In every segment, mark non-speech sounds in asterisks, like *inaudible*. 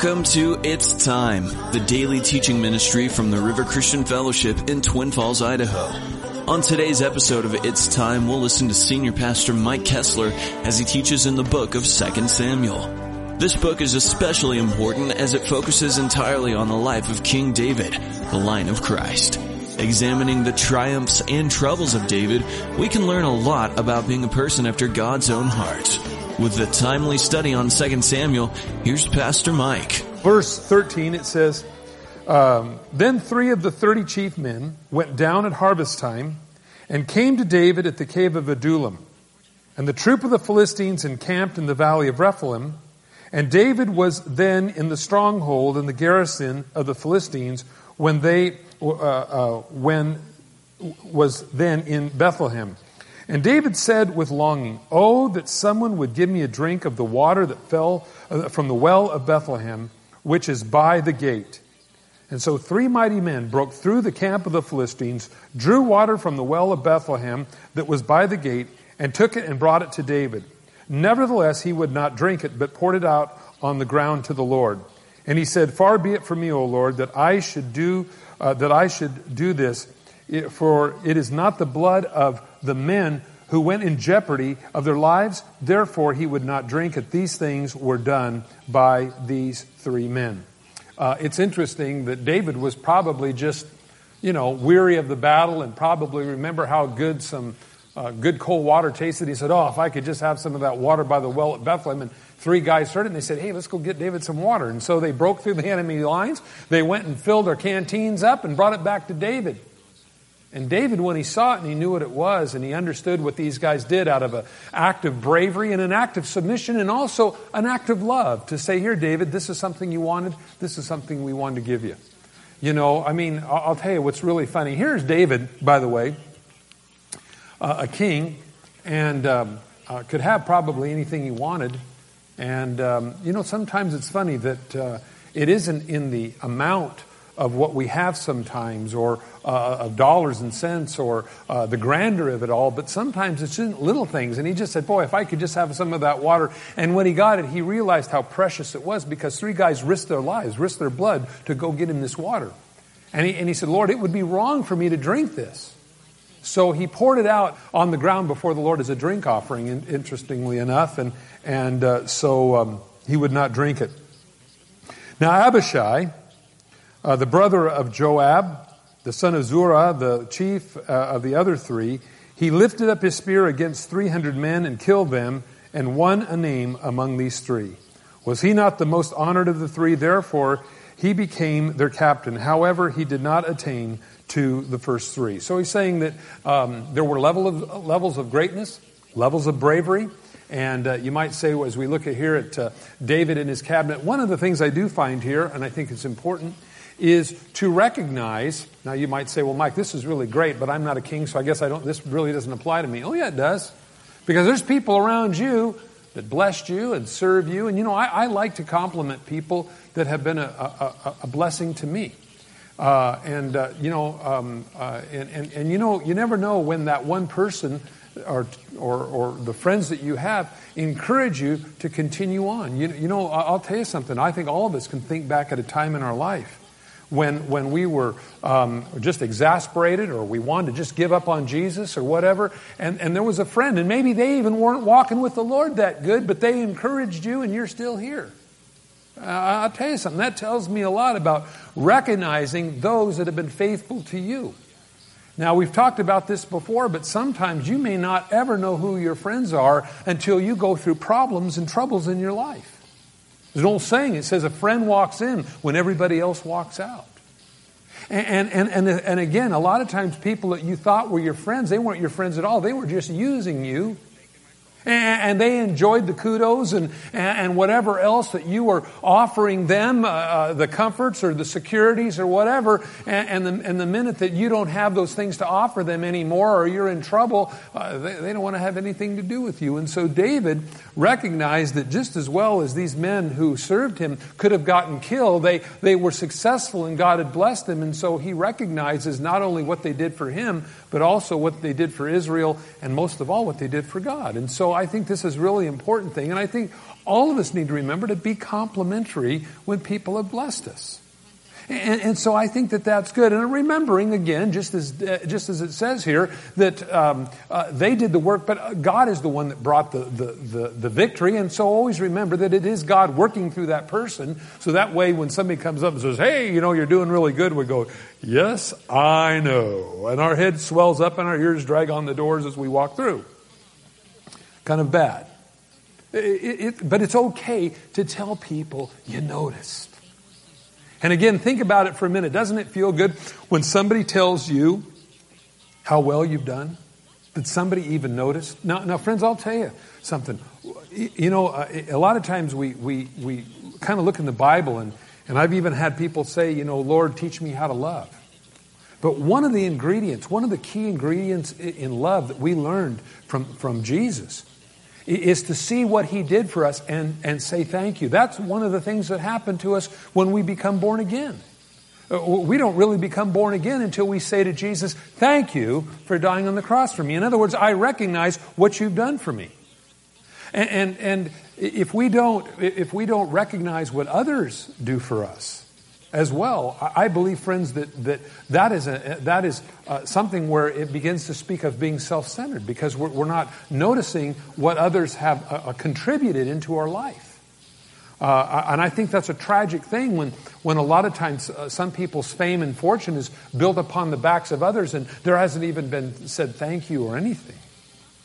Welcome to It's Time, the daily teaching ministry from the River Christian Fellowship in Twin Falls, Idaho. On today's episode of It's Time, we'll listen to Senior Pastor Mike Kessler as he teaches in the book of 2 Samuel. This book is especially important as it focuses entirely on the life of King David, the line of Christ. Examining the triumphs and troubles of David, we can learn a lot about being a person after God's own heart. With the timely study on 2 Samuel, here's Pastor Mike. Verse 13, it says, um, Then three of the thirty chief men went down at harvest time and came to David at the cave of Adullam. And the troop of the Philistines encamped in the valley of Rephaim. And David was then in the stronghold in the garrison of the Philistines when they, when was then in Bethlehem. And David said with longing, Oh, that someone would give me a drink of the water that fell uh, from the well of Bethlehem, which is by the gate. And so three mighty men broke through the camp of the Philistines, drew water from the well of Bethlehem that was by the gate, and took it and brought it to David. Nevertheless, he would not drink it, but poured it out on the ground to the Lord. And he said, Far be it from me, O Lord, that I should do, uh, that I should do this, for it is not the blood of the men who went in jeopardy of their lives. Therefore, he would not drink it. These things were done by these three men. Uh, it's interesting that David was probably just, you know, weary of the battle and probably remember how good some uh, good cold water tasted. He said, Oh, if I could just have some of that water by the well at Bethlehem. And three guys heard it and they said, Hey, let's go get David some water. And so they broke through the *laughs* enemy lines. They went and filled their canteens up and brought it back to David. And David, when he saw it and he knew what it was, and he understood what these guys did out of an act of bravery and an act of submission and also an act of love to say, Here, David, this is something you wanted, this is something we wanted to give you. You know, I mean, I'll tell you what's really funny. Here's David, by the way, uh, a king, and um, uh, could have probably anything he wanted. And, um, you know, sometimes it's funny that uh, it isn't in the amount of what we have sometimes, or uh, of dollars and cents, or uh, the grandeur of it all, but sometimes it's just little things. And he just said, Boy, if I could just have some of that water. And when he got it, he realized how precious it was because three guys risked their lives, risked their blood to go get him this water. And he, and he said, Lord, it would be wrong for me to drink this. So he poured it out on the ground before the Lord as a drink offering, interestingly enough, and, and uh, so um, he would not drink it. Now, Abishai, uh, the brother of Joab, the son of Zurah, the chief uh, of the other three, he lifted up his spear against 300 men and killed them and won a name among these three. Was he not the most honored of the three? Therefore, he became their captain. However, he did not attain to the first three. So he's saying that um, there were level of, levels of greatness, levels of bravery. And uh, you might say, as we look at here at uh, David and his cabinet, one of the things I do find here, and I think it's important, is to recognize. Now you might say, well, Mike, this is really great, but I'm not a king, so I guess I don't, this really doesn't apply to me. Oh, yeah, it does. Because there's people around you that blessed you and serve you. And you know, I, I like to compliment people that have been a, a, a blessing to me. Uh, and, uh, you know, um, uh, and, and, and, you know, you never know when that one person or, or, or the friends that you have encourage you to continue on. You, you know, I'll tell you something. I think all of us can think back at a time in our life when, when we were um, just exasperated or we wanted to just give up on Jesus or whatever, and, and there was a friend, and maybe they even weren't walking with the Lord that good, but they encouraged you and you're still here. I'll tell you something, that tells me a lot about recognizing those that have been faithful to you. Now, we've talked about this before, but sometimes you may not ever know who your friends are until you go through problems and troubles in your life. There's an old saying, it says a friend walks in when everybody else walks out. And, and, and, and again, a lot of times people that you thought were your friends, they weren't your friends at all. They were just using you and they enjoyed the kudos and, and whatever else that you were offering them, uh, uh, the comforts or the securities or whatever. And, and, the, and the minute that you don't have those things to offer them anymore or you're in trouble, uh, they, they don't want to have anything to do with you. And so David recognized that just as well as these men who served him could have gotten killed, they, they were successful and God had blessed them. And so he recognizes not only what they did for him, but also what they did for Israel and most of all what they did for God. And so I think this is really important thing. And I think all of us need to remember to be complimentary when people have blessed us. And, and, so I think that that's good. And remembering again, just as uh, just as it says here, that um, uh, they did the work, but God is the one that brought the, the, the, the, victory. And so always remember that it is God working through that person. So that way, when somebody comes up and says, "Hey, you know, you're doing really good," we go, "Yes, I know," and our head swells up and our ears drag on the doors as we walk through. Kind of bad. It, it, but it's okay to tell people you noticed. And again, think about it for a minute. Doesn't it feel good when somebody tells you how well you've done? Did somebody even notice? Now, now friends, I'll tell you something. You know, uh, a lot of times we, we, we kind of look in the Bible, and, and I've even had people say, you know, Lord, teach me how to love. But one of the ingredients, one of the key ingredients in love that we learned from, from Jesus is to see what he did for us and, and say thank you. That's one of the things that happen to us when we become born again. Uh, we don't really become born again until we say to Jesus, Thank you for dying on the cross for me. In other words, I recognize what you've done for me. And, and, and if, we don't, if we don't recognize what others do for us, as well. I believe, friends, that that, that is, a, that is uh, something where it begins to speak of being self centered because we're, we're, not noticing what others have uh, uh, contributed into our life. Uh, and I think that's a tragic thing when, when a lot of times uh, some people's fame and fortune is built upon the backs of others and there hasn't even been said thank you or anything.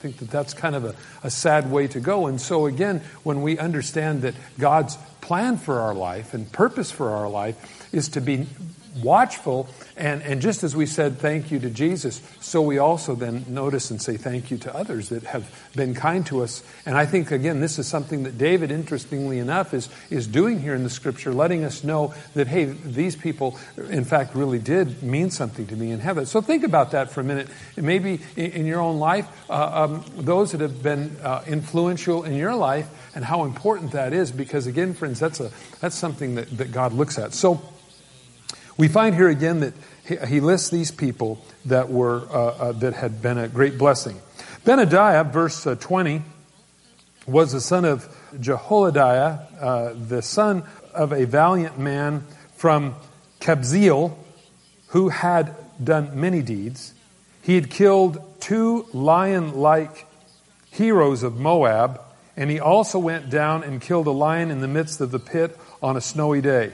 Think that that's kind of a, a sad way to go. And so, again, when we understand that God's plan for our life and purpose for our life is to be watchful and, and just as we said thank you to Jesus, so we also then notice and say thank you to others that have been kind to us. And I think again, this is something that David, interestingly enough, is, is doing here in the scripture, letting us know that, hey, these people, in fact, really did mean something to me in heaven. So think about that for a minute. Maybe in, your own life, uh, um, those that have been uh, influential in your life and how important that is, because again, friends, that's, a, that's something that, that God looks at. So, we find here again that he lists these people that were uh, uh, that had been a great blessing. Benadiah, verse uh, 20, was the son of Jehoiada, uh, the son of a valiant man from Kabzeel, who had done many deeds. He had killed two lion-like heroes of Moab, and he also went down and killed a lion in the midst of the pit on a snowy day.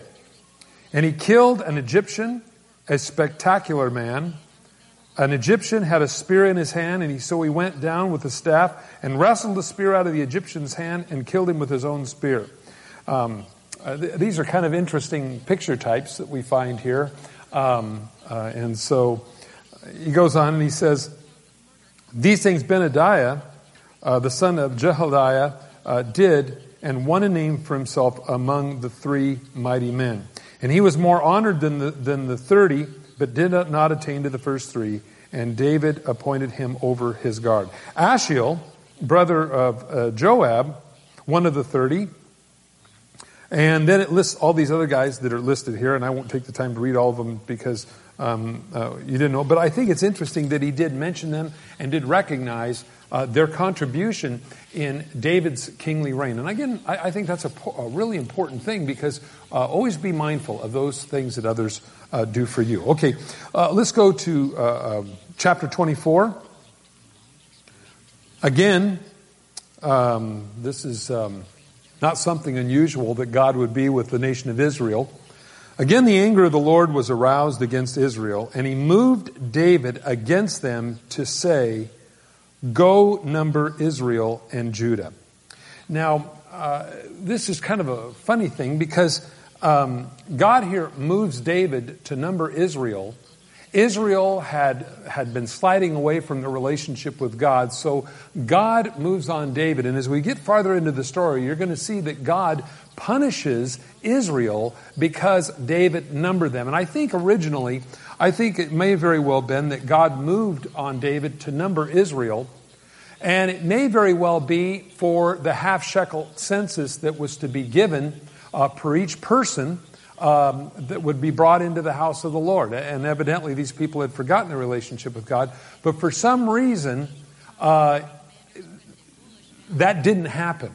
And he killed an Egyptian, a spectacular man. An Egyptian had a spear in his hand, and he, so he went down with the staff and wrestled the spear out of the Egyptian's hand and killed him with his own spear. Um, uh, th- these are kind of interesting picture types that we find here. Um, uh, and so he goes on and he says, These things Benadiah, uh, the son of Jehoiada, uh, did and won a name for himself among the three mighty men. And he was more honored than the, than the 30, but did not, attain to the first three. And David appointed him over his guard. Asahel, brother of uh, Joab, one of the 30. And then it lists all these other guys that are listed here, and I won't take the time to read all of them because um, uh, you didn't know. But I think it's interesting that he did mention them and did recognize uh, their contribution in David's kingly reign. And again, I, I think that's a, a, really important thing because uh, always be mindful of those things that others uh, do for you. Okay, uh, let's go to uh, um, chapter 24. Again, um, this is um, not something unusual that God would be with the nation of Israel. Again, the anger of the Lord was aroused against Israel, and he moved David against them to say, Go number Israel and Judah. Now, uh, this is kind of a funny thing because um, God here moves David to number Israel. Israel had, had been sliding away from the relationship with God, so God moves on David. And as we get farther into the story, you're going to see that God punishes Israel because David numbered them. And I think originally, I think it may very well have been that God moved on David to number Israel. And it may very well be for the half shekel census that was to be given uh, per each person um, that would be brought into the house of the Lord. And evidently, these people had forgotten their relationship with God. But for some reason, uh, that didn't happen.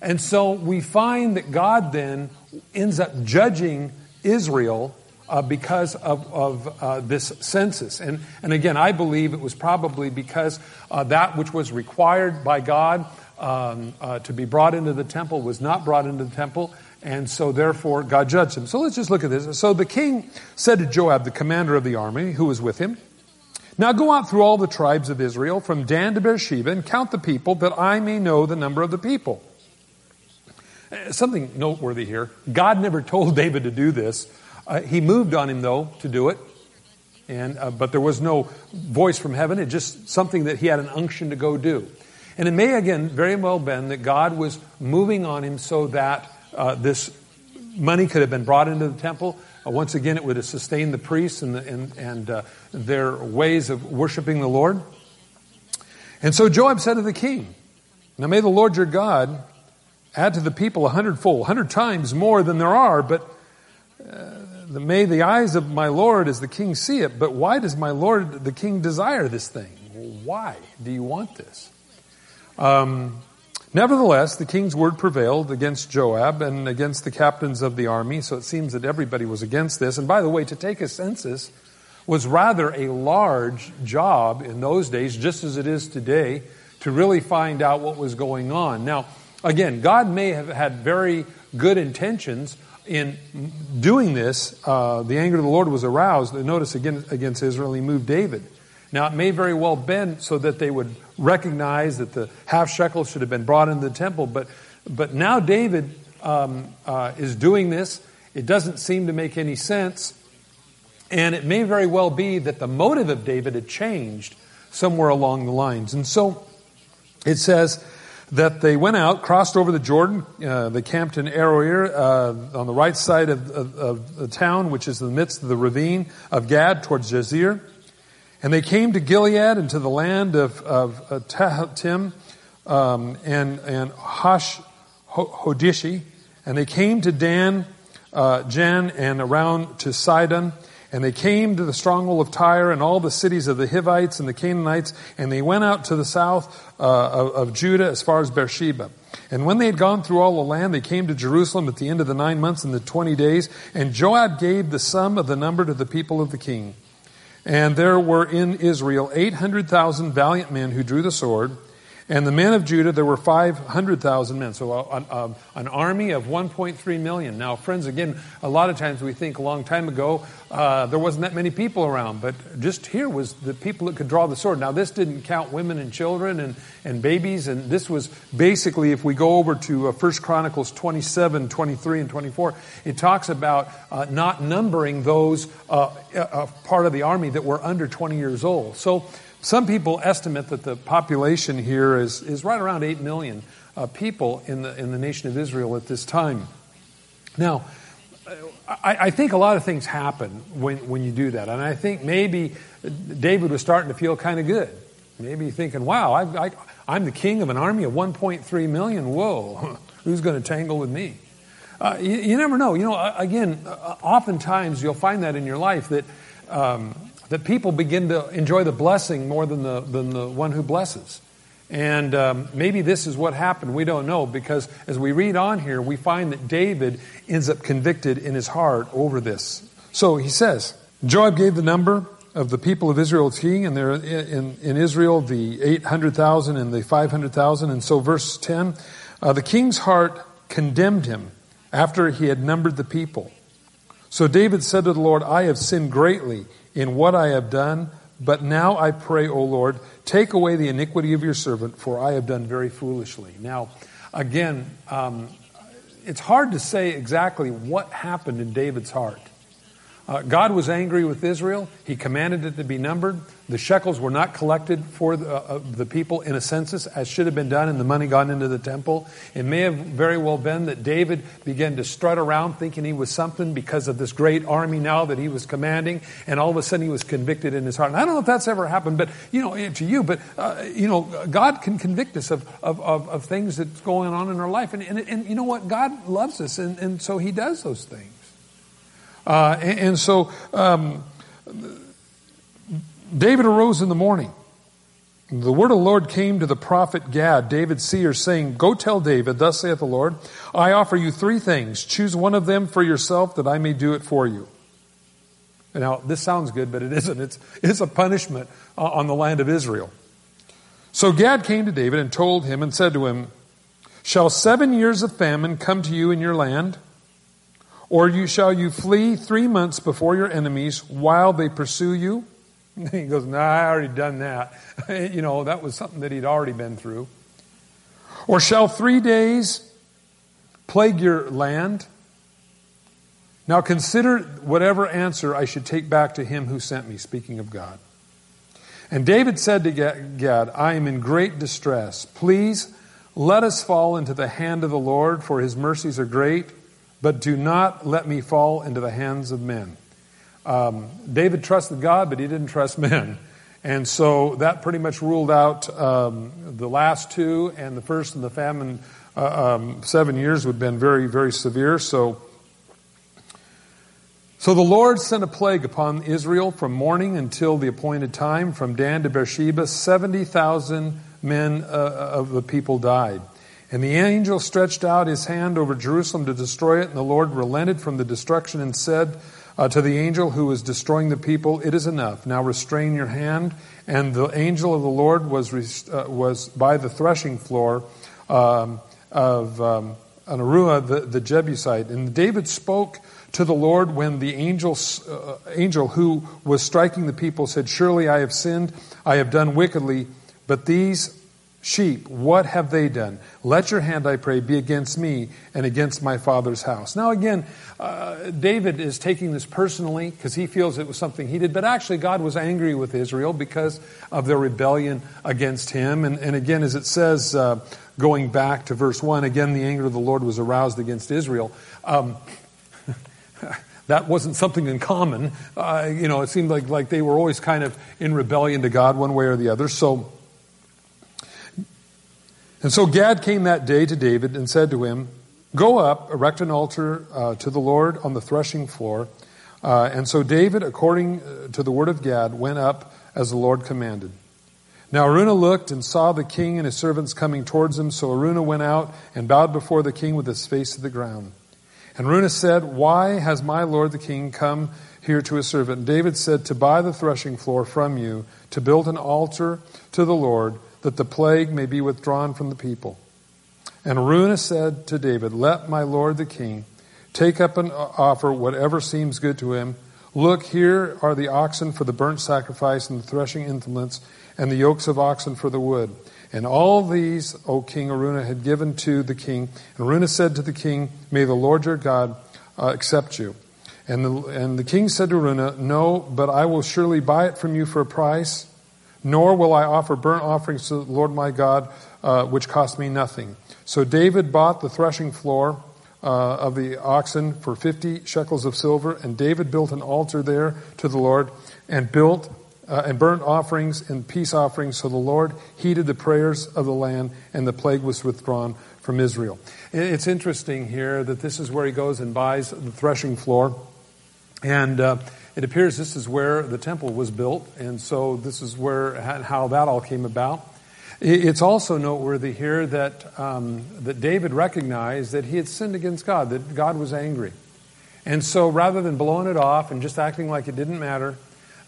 And so we find that God then ends up judging Israel uh, because of, of uh, this census. And, and again, I believe it was probably because uh, that which was required by God um, uh, to be brought into the temple was not brought into the temple. And so therefore God judged him. So let's just look at this. So the king said to Joab, the commander of the army, who was with him, Now go out through all the tribes of Israel, from Dan to Beersheba, and count the people, that I may know the number of the people. Uh, something noteworthy here. God never told *laughs* David to do this. Uh, he moved on him, though, to do it. And, uh, but there was no voice from heaven. It just something that he had an unction to go do. And it may again very well been that God was moving on him so that uh, this money could have been brought into the temple. Uh, once again, it would have sustained the priests and, the, and, and uh, their ways of worshiping the Lord. And so Joab said to the king, Now may the Lord your God add to the people a hundredfold, a hundred times more than there are, but uh, may the eyes of my Lord as the king see it. But why does my Lord the king desire this thing? Why do you want this? Um, Nevertheless, the king's word prevailed against Joab and against the captains of the army, so it seems that everybody was against this. And by the way, to take a census was rather a large job in those days, just as it is today, to really find out what was going on. Now, again, God may have had very good intentions in doing this. Uh, the anger of the Lord was aroused. Notice again against Israel, he moved David. Now, it may very well been so that they would recognize that the half shekel should have been brought into the temple, but, but now David um, uh, is doing this. It doesn't seem to make any sense. And it may very well be that the motive of David had changed somewhere along the lines. And so it says that they went out, crossed over the Jordan, uh, they camped in Aroer uh, on the right side of, of, of, the town, which is in the midst of the ravine of Gad towards Jazer. And they came to Gilead and to the land of, of uh, Tahtim um, and, and Hodishi. And they came to Dan, uh, Jan, and around to Sidon. And they came to the stronghold of Tyre and all the cities of the Hivites and the Canaanites. And they went out to the south uh, of, of Judah as far as Beersheba. And when they had gone through all the land, they came to Jerusalem at the end of the nine months and the twenty days. And Joab gave the sum of the number to the people of the king. And there were in Israel 800,000 valiant men who drew the sword. And the men of Judah, there were 500,000 men. So a, a, an army of 1.3 million. Now, friends, again, a lot of times we think a long time ago uh, there wasn't that many people around. But just here was the people that could draw the sword. Now, this didn't count women and children and, and babies. And this was basically, if we go over to uh, 1 Chronicles 27, 23, and 24, it talks about uh, not numbering those uh, uh, part of the army that were under 20 years old. So some people estimate that the population here is, is right around 8 million uh, people in the, in the nation of Israel at this time. Now, I, I, think a lot of things happen when, when you do that. And I think maybe David was starting to feel kind of good. Maybe thinking, wow, I, I'm the king of an army of 1.3 million. Whoa, *laughs* who's going to tangle with me? Uh, you, you, never know. You know, again, uh, oftentimes you'll find that in your life that um, that people begin to enjoy the blessing more than the, than the one who blesses. And um, maybe this is what happened. We don't know because as we read on here, we find that David ends up convicted in his heart over this. So he says, Joab gave the number of the people of Israel to king, and there in, in Israel the 800,000 and the 500,000. And so, verse 10 uh, the king's heart condemned him after he had numbered the people. So David said to the Lord, I have sinned greatly in what I have done. But now I pray, O Lord, take away the iniquity of your servant, for I have done very foolishly. Now, again, um, it's hard to say exactly what happened in David's heart. Uh, God was angry with Israel. He commanded it to be numbered. The shekels were not collected for the, uh, the, people in a census as should have been done, and the money gone into the temple. It may have very well been that David began to strut around thinking he was something because of this great army now that he was commanding, and all of a sudden he was convicted in his heart. And I don't know if that's ever happened, but you know, to you, but uh, you know, God can convict us of, of, of, of, things that's going on in our life, and, and, and you know what? God loves us, and, and so He does those things. Uh, and, and, so um, David arose in the morning The word of the Lord came to the prophet Gad, David's seer, saying, Go tell David, thus saith the Lord, I offer you three things. Choose one of them for yourself that I may do it for you. Now, this sounds good, but it isn't. It's, it's a punishment uh, on the land of Israel. So Gad came to David and told him and said to him, Shall seven years of famine come to you in your land? Or you, shall you flee three months before your enemies while they pursue you? *laughs* He goes, No, nah, I already done that. *laughs* you know, that was something that he'd already been through. Or shall three days plague your land? Now consider whatever answer I should take back to him who sent me, speaking of God. And David said to Gad, I am in great distress. Please let us fall into the hand of the Lord, for his mercies are great, but do not let me fall into the hands of men. Um, David trusted God, but he didn't trust *laughs* men. And so that pretty much ruled out um, the last two, and the first and the famine, uh, um, seven years would have been very, very severe. So, so the Lord sent a plague upon Israel from morning until the appointed time, from Dan to Beersheba. 70,000 men uh, of the people died. And the angel stretched out his hand over Jerusalem to destroy it, and the Lord relented from the destruction and said, uh, to the angel who was destroying the people, It is enough. Now restrain your hand. And the angel of the Lord was, uh, was by the threshing floor um, of um, the, the Jebusite. And David spoke to the Lord when the angel, uh, angel who was striking the people said, Surely I have sinned, I have done wickedly, but these sheep, what have they done? Let your hand, I pray, be against me and against my father's house. Now, again, uh, David is taking this personally because he feels it was something he did, but actually, God was angry with Israel because of their rebellion against him. And, and again, as it says, uh, going back to verse 1, again, the anger of the Lord was aroused against Israel. Um, *laughs* that wasn't something in common. Uh, you know, it seemed like, like they were always kind of in rebellion to God one way or the other. So, and so Gad came that day to David and said to him, Go up, erect an altar uh, to the Lord on the threshing floor. Uh, and so David, according uh, to the word of Gad, went up as the Lord commanded. Now Araunah looked and saw the king and his servants coming towards him. So Araunah went out and bowed before the king with his face to the ground. And Araunah said, Why has my lord the king come here to his servant? And David said, To buy the threshing floor from you, to build an altar to the Lord that the plague may be withdrawn from the people. And Araunah said to David, Let my lord the king take up and offer whatever seems good to him. Look, here are the oxen for the burnt sacrifice and the threshing implements and the yokes of oxen for the wood. And all these, O King Araunah, had given to the king. And Araunah said to the king, May the Lord your God uh, accept you. And the, and the king said to Araunah, No, but I will surely buy it from you for a price nor will I offer burnt offerings to the Lord my God, uh, which cost me nothing. So David bought the threshing floor uh, of the oxen for 50 shekels of silver, and David built an altar there to the Lord, and built uh, and burnt offerings and peace offerings. So the Lord heeded the prayers of the land, and the plague was withdrawn from Israel. It's interesting here that this is where he goes and buys the threshing floor. And uh, it appears this is where the temple was built, and so this is where how that all came about. It's also noteworthy here that um, that David recognized that he had sinned against God, that God was angry, and so rather than blowing it off and just acting like it didn't matter,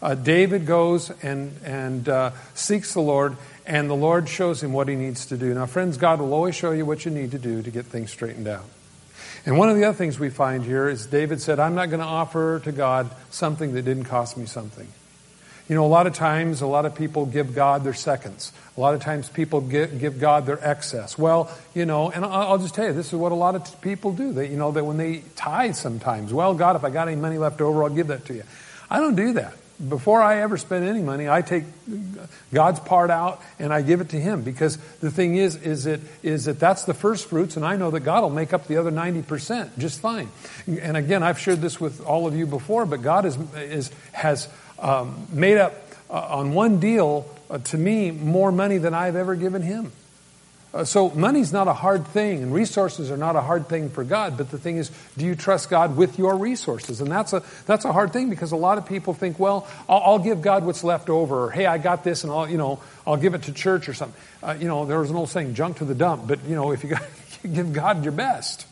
uh, David goes and and uh, seeks the Lord, and the Lord shows him what he needs to do. Now, friends, God will always show you what you need to do to get things straightened out. And one of the other things we find here is David said, I'm not going to offer to God something that didn't cost me something. You know, a lot of times, a lot of people give God their seconds. A lot of times, people give God their excess. Well, you know, and I'll just tell you, this is what a lot of people do. That you know that when they tithe, sometimes, well, God, if I got any money left over, I'll give that to you. I don't do that before I ever spend any money, I take God's part out and I give it to Him because the thing is, is that, is that that's the first fruits and I know that God will make up the other 90% just fine. And again, I've shared this with all of you before, but God is, is, has um, made up uh, on one deal uh, to me more money than I've ever given Him. Uh, so money's not a hard thing, and resources are not a hard thing for God. But the thing is, do you trust God with your resources? And that's a that's a hard thing because a lot of people think, well, I'll, I'll give God what's left over, or hey, I got this, and I'll you know I'll give it to church or something. Uh, you know, there's an old saying, "Junk to the dump." But you know, if you, got, you *laughs* give God your best,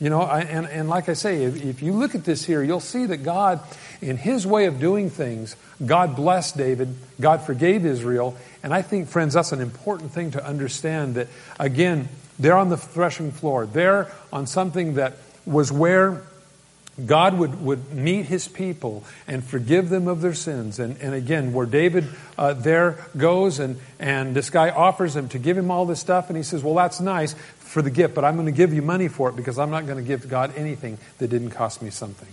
you know, I, and and like I say, if, if you look at this here, you'll see that God, in His way of doing things, God blessed David, God forgave Israel, and I think, friends, that's an important thing to understand that, again, they're on the threshing floor. They're on something that was where God would, would meet his people and forgive them of their sins. And, and again, where David uh, there goes and, and this guy offers him to give him all this stuff, and he says, Well, that's nice for the gift, but I'm going to give you money for it because I'm not going to give God anything that didn't cost me something.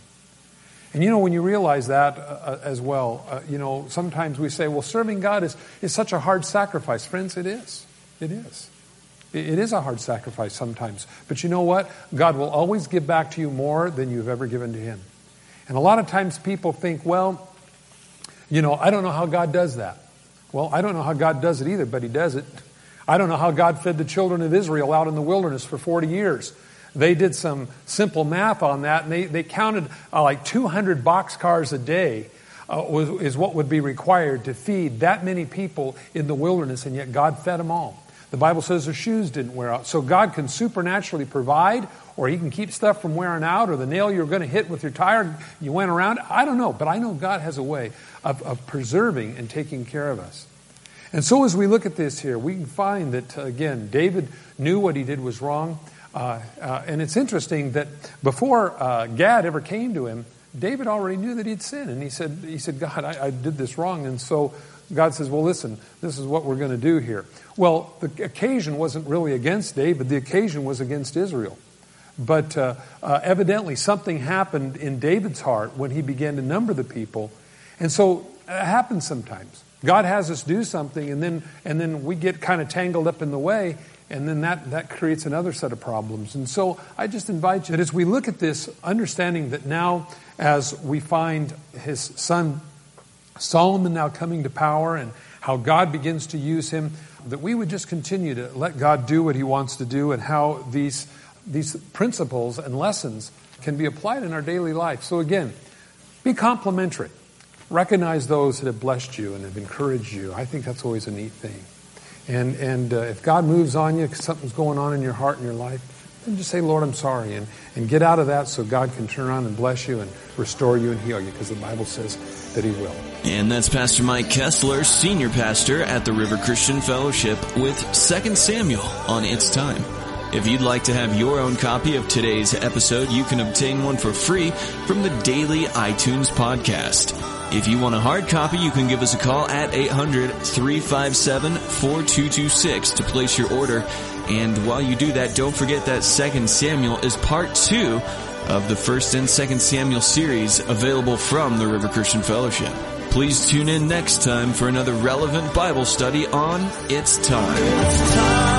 And you know, when you realize that uh, uh, as well, uh, you know, sometimes we say, well, serving God is, is such a hard sacrifice. Friends, it is. It is. It, is a hard sacrifice sometimes. But you know what? God will always give back to you more than you've ever given to Him. And a lot of times people think, well, you know, I don't know how God does that. Well, I don't know how God does it either, but He does it. I don't know how God fed the children of Israel out in the wilderness for 40 years. They did some simple math on that, and they, they counted uh, like 200 boxcars a day uh, was, is what would be required to feed that many people in the wilderness, and yet God fed them all. The Bible says their shoes didn't wear out. So God can supernaturally provide, or He can keep stuff from wearing out, or the nail you're going to hit with your tire you went around. I don't know, but I know God has a way of, of preserving and taking care of us. And so as we look at this here, we can find that, again, David knew what he did was wrong. Uh, uh, and it's interesting that before uh, Gad ever came to him, David already knew that he'd sinned. And he said, he said God, I, I did this wrong. And so God says, Well, listen, this is what we're going to do here. Well, the occasion wasn't really against David, the occasion was against Israel. But uh, uh, evidently, something happened in David's heart when he began to number the people. And so it happens sometimes. God has us do something, and then, and then we get kind of tangled up in the way, and then that, that creates another set of problems. And so I just invite you that as we look at this, understanding that now as we find his son Solomon now coming to power and how God begins to use him, that we would just continue to let God do what he wants to do and how these, these principles and lessons can be applied in our daily life. So again, be complimentary. Recognize those that have blessed you and have encouraged you. I think that's always a neat thing. And, and uh, if God moves on you, something's going on in your heart and your life, then just say, Lord, I'm sorry. And, and get out of that so God can turn around and bless you and restore you and heal you because the Bible says that He will. And that's Pastor Mike Kessler, Senior Pastor at the River Christian Fellowship with 2 Samuel on It's Time. If you'd like to have your own copy of today's episode, you can obtain one for free from the Daily iTunes Podcast. If you want a hard copy, you can give us a call at 800-357-4226 to place your order. And while you do that, don't forget that 2 Samuel is part two of the 1st and 2nd Samuel series available from the River Christian Fellowship. Please tune in next time for another relevant Bible study on It's Time. It's time.